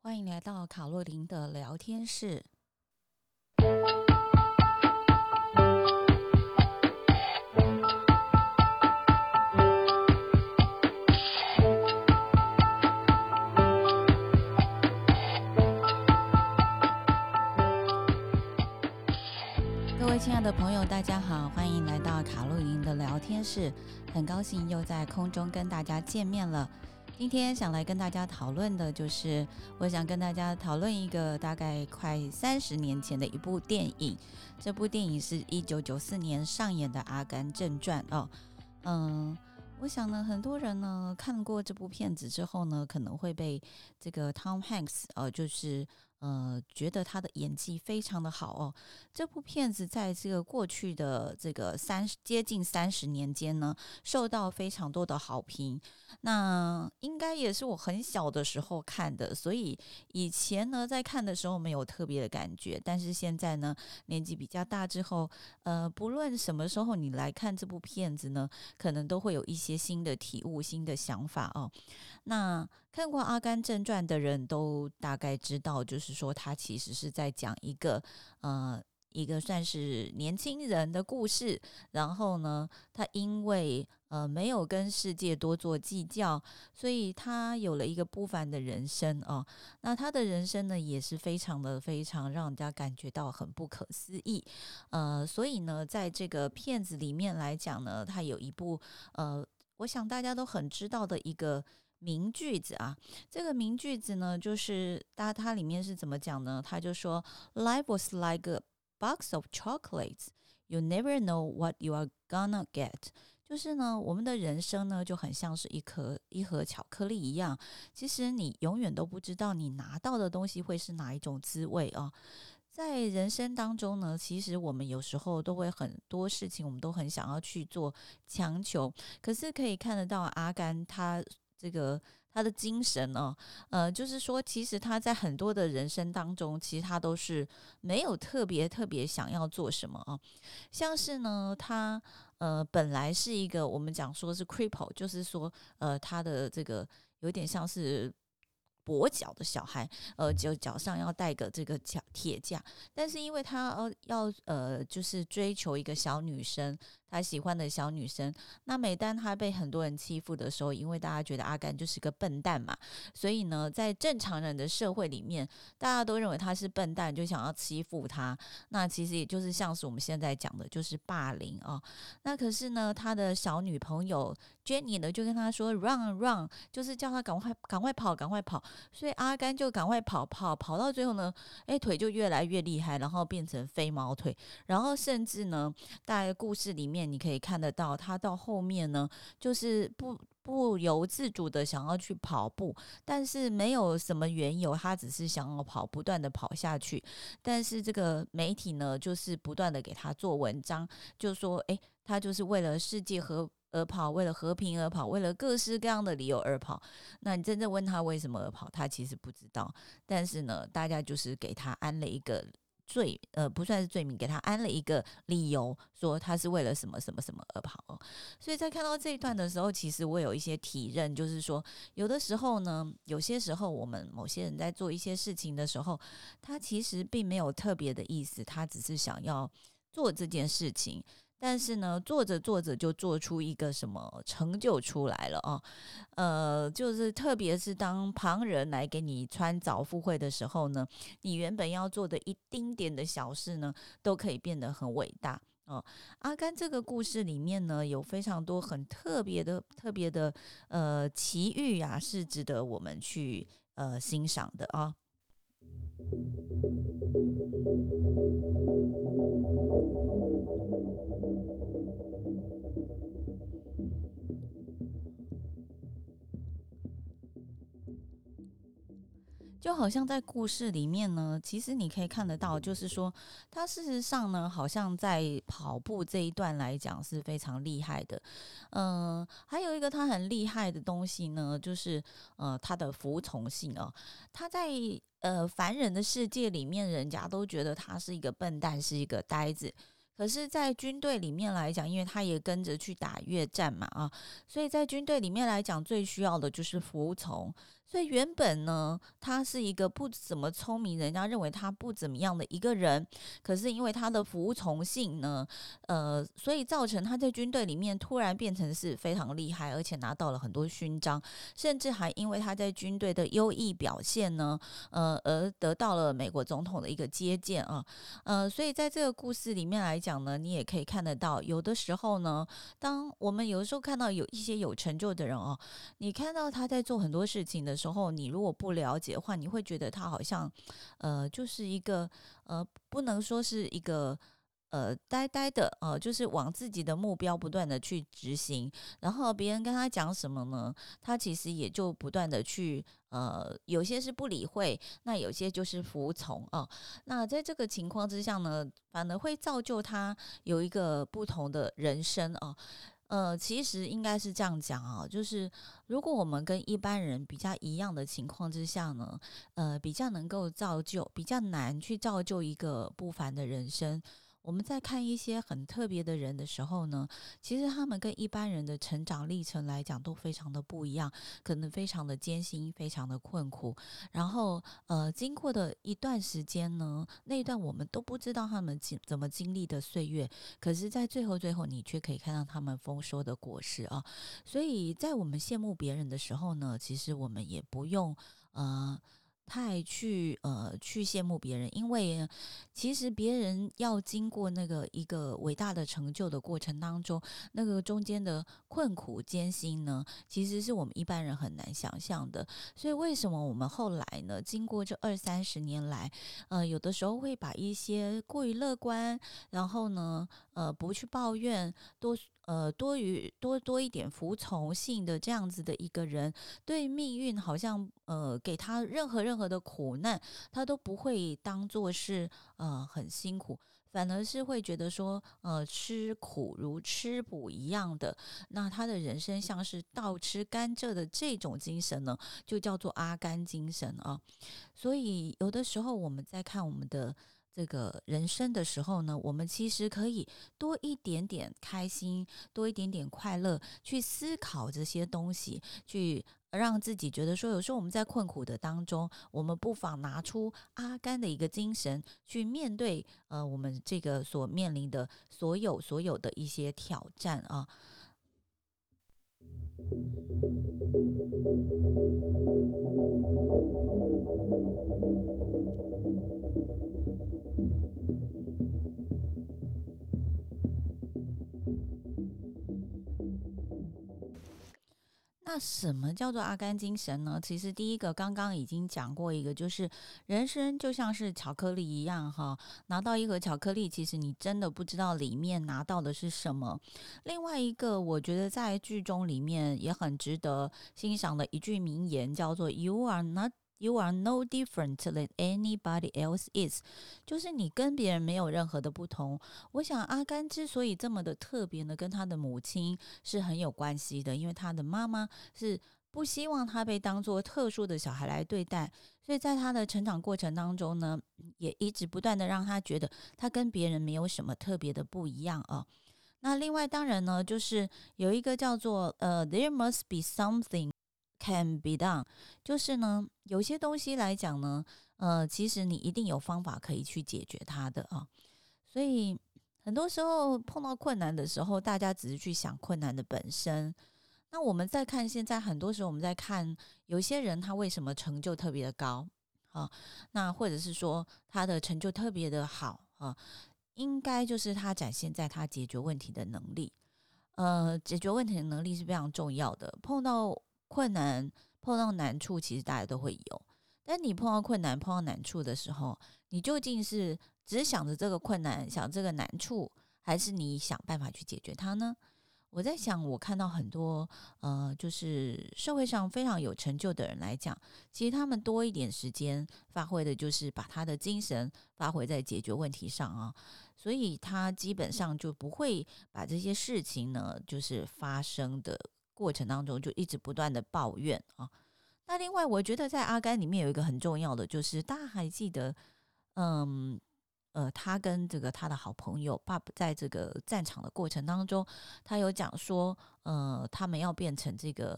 欢迎来到卡洛琳的聊天室。各位亲爱的朋友，大家好，欢迎来到卡洛琳的聊天室。很高兴又在空中跟大家见面了。今天想来跟大家讨论的就是，我想跟大家讨论一个大概快三十年前的一部电影。这部电影是一九九四年上演的《阿甘正传》哦。嗯，我想呢，很多人呢看过这部片子之后呢，可能会被这个 Tom Hanks 呃，就是。呃，觉得他的演技非常的好哦。这部片子在这个过去的这个三十接近三十年间呢，受到非常多的好评。那应该也是我很小的时候看的，所以以前呢在看的时候没有特别的感觉。但是现在呢，年纪比较大之后，呃，不论什么时候你来看这部片子呢，可能都会有一些新的体悟、新的想法哦。那看过《阿甘正传》的人都大概知道，就是说他其实是在讲一个呃一个算是年轻人的故事。然后呢，他因为呃没有跟世界多做计较，所以他有了一个不凡的人生哦。那他的人生呢，也是非常的非常让人家感觉到很不可思议。呃，所以呢，在这个片子里面来讲呢，他有一部呃，我想大家都很知道的一个。名句子啊，这个名句子呢，就是它它里面是怎么讲呢？他就说，Life was like a box of chocolates. You never know what you are gonna get。就是呢，我们的人生呢，就很像是一颗一盒巧克力一样。其实你永远都不知道你拿到的东西会是哪一种滋味啊。在人生当中呢，其实我们有时候都会很多事情，我们都很想要去做强求。可是可以看得到阿甘他。这个他的精神呢、哦，呃，就是说，其实他在很多的人生当中，其实他都是没有特别特别想要做什么啊。像是呢，他呃本来是一个我们讲说是 cripple，就是说呃他的这个有点像是跛脚的小孩，呃，就脚上要带个这个脚铁架，但是因为他呃要呃就是追求一个小女生。他喜欢的小女生，那每当他被很多人欺负的时候，因为大家觉得阿甘就是个笨蛋嘛，所以呢，在正常人的社会里面，大家都认为他是笨蛋，就想要欺负他。那其实也就是像是我们现在讲的，就是霸凌啊。那可是呢，他的小女朋友 Jenny 呢，就跟他说 “run run”，就是叫他赶快赶快跑，赶快跑。所以阿甘就赶快跑跑跑到最后呢，诶，腿就越来越厉害，然后变成飞毛腿，然后甚至呢，在故事里面。你可以看得到，他到后面呢，就是不不由自主的想要去跑步，但是没有什么缘由，他只是想要跑，不断的跑下去。但是这个媒体呢，就是不断的给他做文章，就说，诶，他就是为了世界和而跑，为了和平而跑，为了各式各样的理由而跑。那你真正问他为什么而跑，他其实不知道。但是呢，大家就是给他安了一个。罪呃不算是罪名，给他安了一个理由，说他是为了什么什么什么而跑。所以在看到这一段的时候，其实我有一些体认，就是说有的时候呢，有些时候我们某些人在做一些事情的时候，他其实并没有特别的意思，他只是想要做这件事情。但是呢，做着做着就做出一个什么成就出来了啊，呃，就是特别是当旁人来给你穿凿附会的时候呢，你原本要做的一丁点的小事呢，都可以变得很伟大哦。阿甘这个故事里面呢，有非常多很特别的、特别的呃奇遇啊，是值得我们去呃欣赏的啊。就好像在故事里面呢，其实你可以看得到，就是说他事实上呢，好像在跑步这一段来讲是非常厉害的。嗯、还有一个他很厉害的东西呢，就是呃他的服从性哦。他在呃凡人的世界里面，人家都觉得他是一个笨蛋，是一个呆子。可是，在军队里面来讲，因为他也跟着去打越战嘛，啊，所以在军队里面来讲，最需要的就是服从。所以原本呢，他是一个不怎么聪明，人家认为他不怎么样的一个人。可是因为他的服从性呢，呃，所以造成他在军队里面突然变成是非常厉害，而且拿到了很多勋章，甚至还因为他在军队的优异表现呢，呃，而得到了美国总统的一个接见啊。呃，所以在这个故事里面来讲呢，你也可以看得到，有的时候呢，当我们有时候看到有一些有成就的人哦，你看到他在做很多事情的时候，你如果不了解的话，你会觉得他好像，呃，就是一个，呃，不能说是一个，呃，呆呆的，呃，就是往自己的目标不断的去执行，然后别人跟他讲什么呢，他其实也就不断的去，呃，有些是不理会，那有些就是服从啊，那在这个情况之下呢，反而会造就他有一个不同的人生啊。呃，其实应该是这样讲啊，就是如果我们跟一般人比较一样的情况之下呢，呃，比较能够造就，比较难去造就一个不凡的人生。我们在看一些很特别的人的时候呢，其实他们跟一般人的成长历程来讲都非常的不一样，可能非常的艰辛，非常的困苦。然后，呃，经过的一段时间呢，那一段我们都不知道他们经怎么经历的岁月，可是，在最后最后，你却可以看到他们丰收的果实啊。所以在我们羡慕别人的时候呢，其实我们也不用呃。太去呃去羡慕别人，因为其实别人要经过那个一个伟大的成就的过程当中，那个中间的困苦艰辛呢，其实是我们一般人很难想象的。所以为什么我们后来呢，经过这二三十年来，呃，有的时候会把一些过于乐观，然后呢，呃，不去抱怨，多。呃，多于多多一点服从性的这样子的一个人，对命运好像呃给他任何任何的苦难，他都不会当做是呃很辛苦，反而是会觉得说呃吃苦如吃补一样的。那他的人生像是倒吃甘蔗的这种精神呢，就叫做阿甘精神啊。所以有的时候我们在看我们的。这个人生的时候呢，我们其实可以多一点点开心，多一点点快乐，去思考这些东西，去让自己觉得说，有时候我们在困苦的当中，我们不妨拿出阿甘的一个精神去面对，呃，我们这个所面临的所有所有的一些挑战啊。什么叫做阿甘精神呢？其实第一个刚刚已经讲过一个，就是人生就像是巧克力一样，哈，拿到一盒巧克力，其实你真的不知道里面拿到的是什么。另外一个，我觉得在剧中里面也很值得欣赏的一句名言，叫做 “You are not”。You are no different than anybody else is，就是你跟别人没有任何的不同。我想阿甘之所以这么的特别呢，跟他的母亲是很有关系的，因为他的妈妈是不希望他被当做特殊的小孩来对待，所以在他的成长过程当中呢，也一直不断的让他觉得他跟别人没有什么特别的不一样啊。那另外当然呢，就是有一个叫做呃，there must be something。Can be done，就是呢，有些东西来讲呢，呃，其实你一定有方法可以去解决它的啊。所以很多时候碰到困难的时候，大家只是去想困难的本身。那我们再看现在，很多时候我们在看有些人他为什么成就特别的高啊？那或者是说他的成就特别的好啊？应该就是他展现在他解决问题的能力。呃，解决问题的能力是非常重要的。碰到困难碰到难处，其实大家都会有。但你碰到困难、碰到难处的时候，你究竟是只想着这个困难、想这个难处，还是你想办法去解决它呢？我在想，我看到很多呃，就是社会上非常有成就的人来讲，其实他们多一点时间发挥的，就是把他的精神发挥在解决问题上啊。所以他基本上就不会把这些事情呢，就是发生的。过程当中就一直不断的抱怨啊。那另外，我觉得在阿甘里面有一个很重要的，就是大家还记得，嗯呃，他跟这个他的好朋友爸爸在这个战场的过程当中，他有讲说，呃，他们要变成这个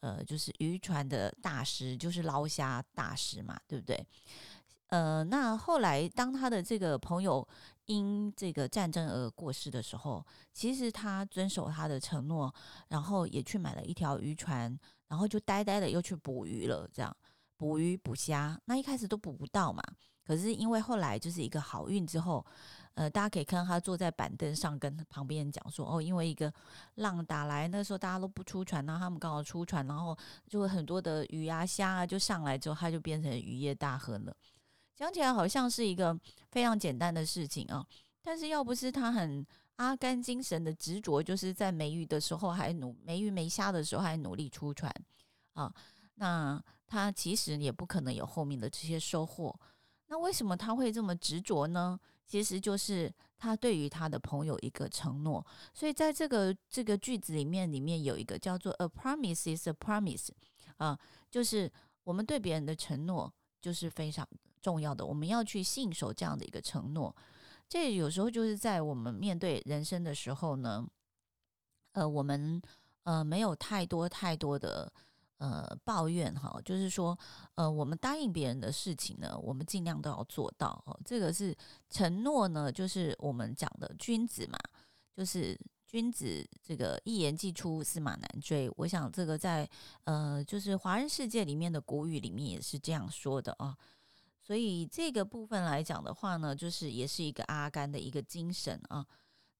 呃，就是渔船的大师，就是捞虾大师嘛，对不对？呃，那后来当他的这个朋友因这个战争而过世的时候，其实他遵守他的承诺，然后也去买了一条渔船，然后就呆呆的又去捕鱼了，这样捕鱼捕虾。那一开始都捕不到嘛，可是因为后来就是一个好运之后，呃，大家可以看到他坐在板凳上跟旁边人讲说，哦，因为一个浪打来，那时候大家都不出船，然后他们刚好出船，然后就会很多的鱼啊虾啊就上来之后，他就变成渔业大亨了。讲起来好像是一个非常简单的事情啊，但是要不是他很阿甘精神的执着，就是在没鱼的时候还努没鱼没虾的时候还努力出船啊，那他其实也不可能有后面的这些收获。那为什么他会这么执着呢？其实就是他对于他的朋友一个承诺。所以在这个这个句子里面，里面有一个叫做 “a promise is a promise” 啊，就是我们对别人的承诺就是非常。重要的，我们要去信守这样的一个承诺。这有时候就是在我们面对人生的时候呢，呃，我们呃没有太多太多的呃抱怨哈，就是说呃，我们答应别人的事情呢，我们尽量都要做到。哦，这个是承诺呢，就是我们讲的君子嘛，就是君子这个一言既出，驷马难追。我想这个在呃，就是华人世界里面的古语里面也是这样说的啊。所以这个部分来讲的话呢，就是也是一个阿甘的一个精神啊。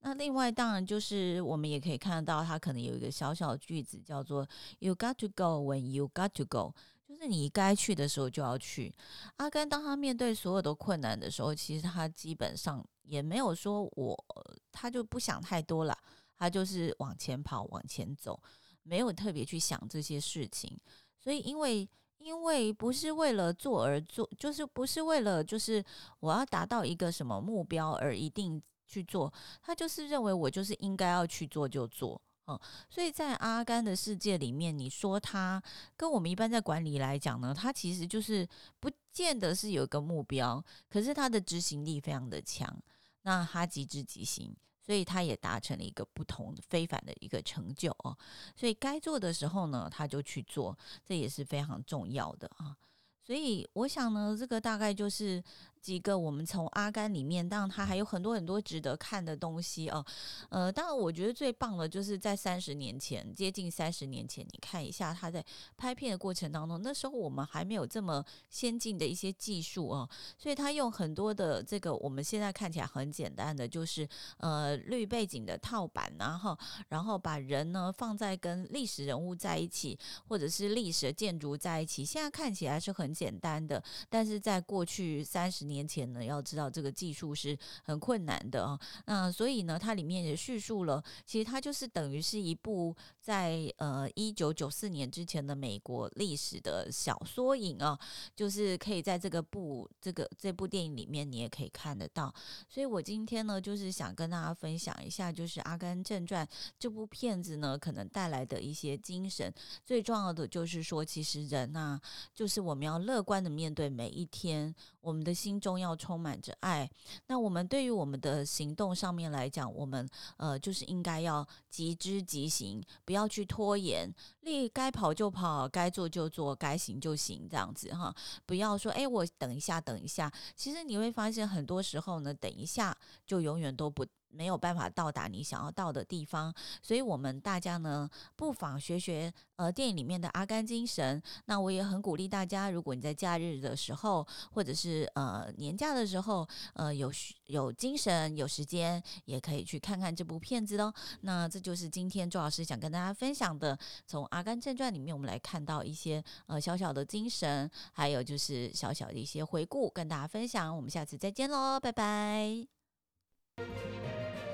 那另外当然就是我们也可以看得到，他可能有一个小小句子叫做 “You got to go when you got to go”，就是你该去的时候就要去。阿甘当他面对所有的困难的时候，其实他基本上也没有说我，他就不想太多了，他就是往前跑，往前走，没有特别去想这些事情。所以因为。因为不是为了做而做，就是不是为了就是我要达到一个什么目标而一定去做，他就是认为我就是应该要去做就做，嗯，所以在阿甘的世界里面，你说他跟我们一般在管理来讲呢，他其实就是不见得是有一个目标，可是他的执行力非常的强，那哈吉之极行。所以他也达成了一个不同非凡的一个成就哦，所以该做的时候呢，他就去做，这也是非常重要的啊。所以我想呢，这个大概就是。几个我们从阿甘里面，当然他还有很多很多值得看的东西哦。呃，当然我觉得最棒的就是在三十年前，接近三十年前，你看一下他在拍片的过程当中，那时候我们还没有这么先进的一些技术哦，所以他用很多的这个我们现在看起来很简单的，就是呃绿背景的套板，然后然后把人呢放在跟历史人物在一起，或者是历史建筑在一起，现在看起来是很简单的，但是在过去三十年前呢，要知道这个技术是很困难的啊。那所以呢，它里面也叙述了，其实它就是等于是一部在呃一九九四年之前的美国历史的小缩影啊，就是可以在这个部这个这部电影里面你也可以看得到。所以我今天呢，就是想跟大家分享一下，就是《阿甘正传》这部片子呢，可能带来的一些精神。最重要的就是说，其实人啊，就是我们要乐观的面对每一天，我们的心。中要充满着爱。那我们对于我们的行动上面来讲，我们呃就是应该要即知即行，不要去拖延，力该跑就跑，该做就做，该行就行，这样子哈。不要说哎，我等一下，等一下。其实你会发现，很多时候呢，等一下就永远都不。没有办法到达你想要到的地方，所以我们大家呢，不妨学学呃电影里面的阿甘精神。那我也很鼓励大家，如果你在假日的时候，或者是呃年假的时候，呃有有精神有时间，也可以去看看这部片子喽。那这就是今天周老师想跟大家分享的，从《阿甘正传》里面我们来看到一些呃小小的精神，还有就是小小的一些回顾，跟大家分享。我们下次再见喽，拜拜。Música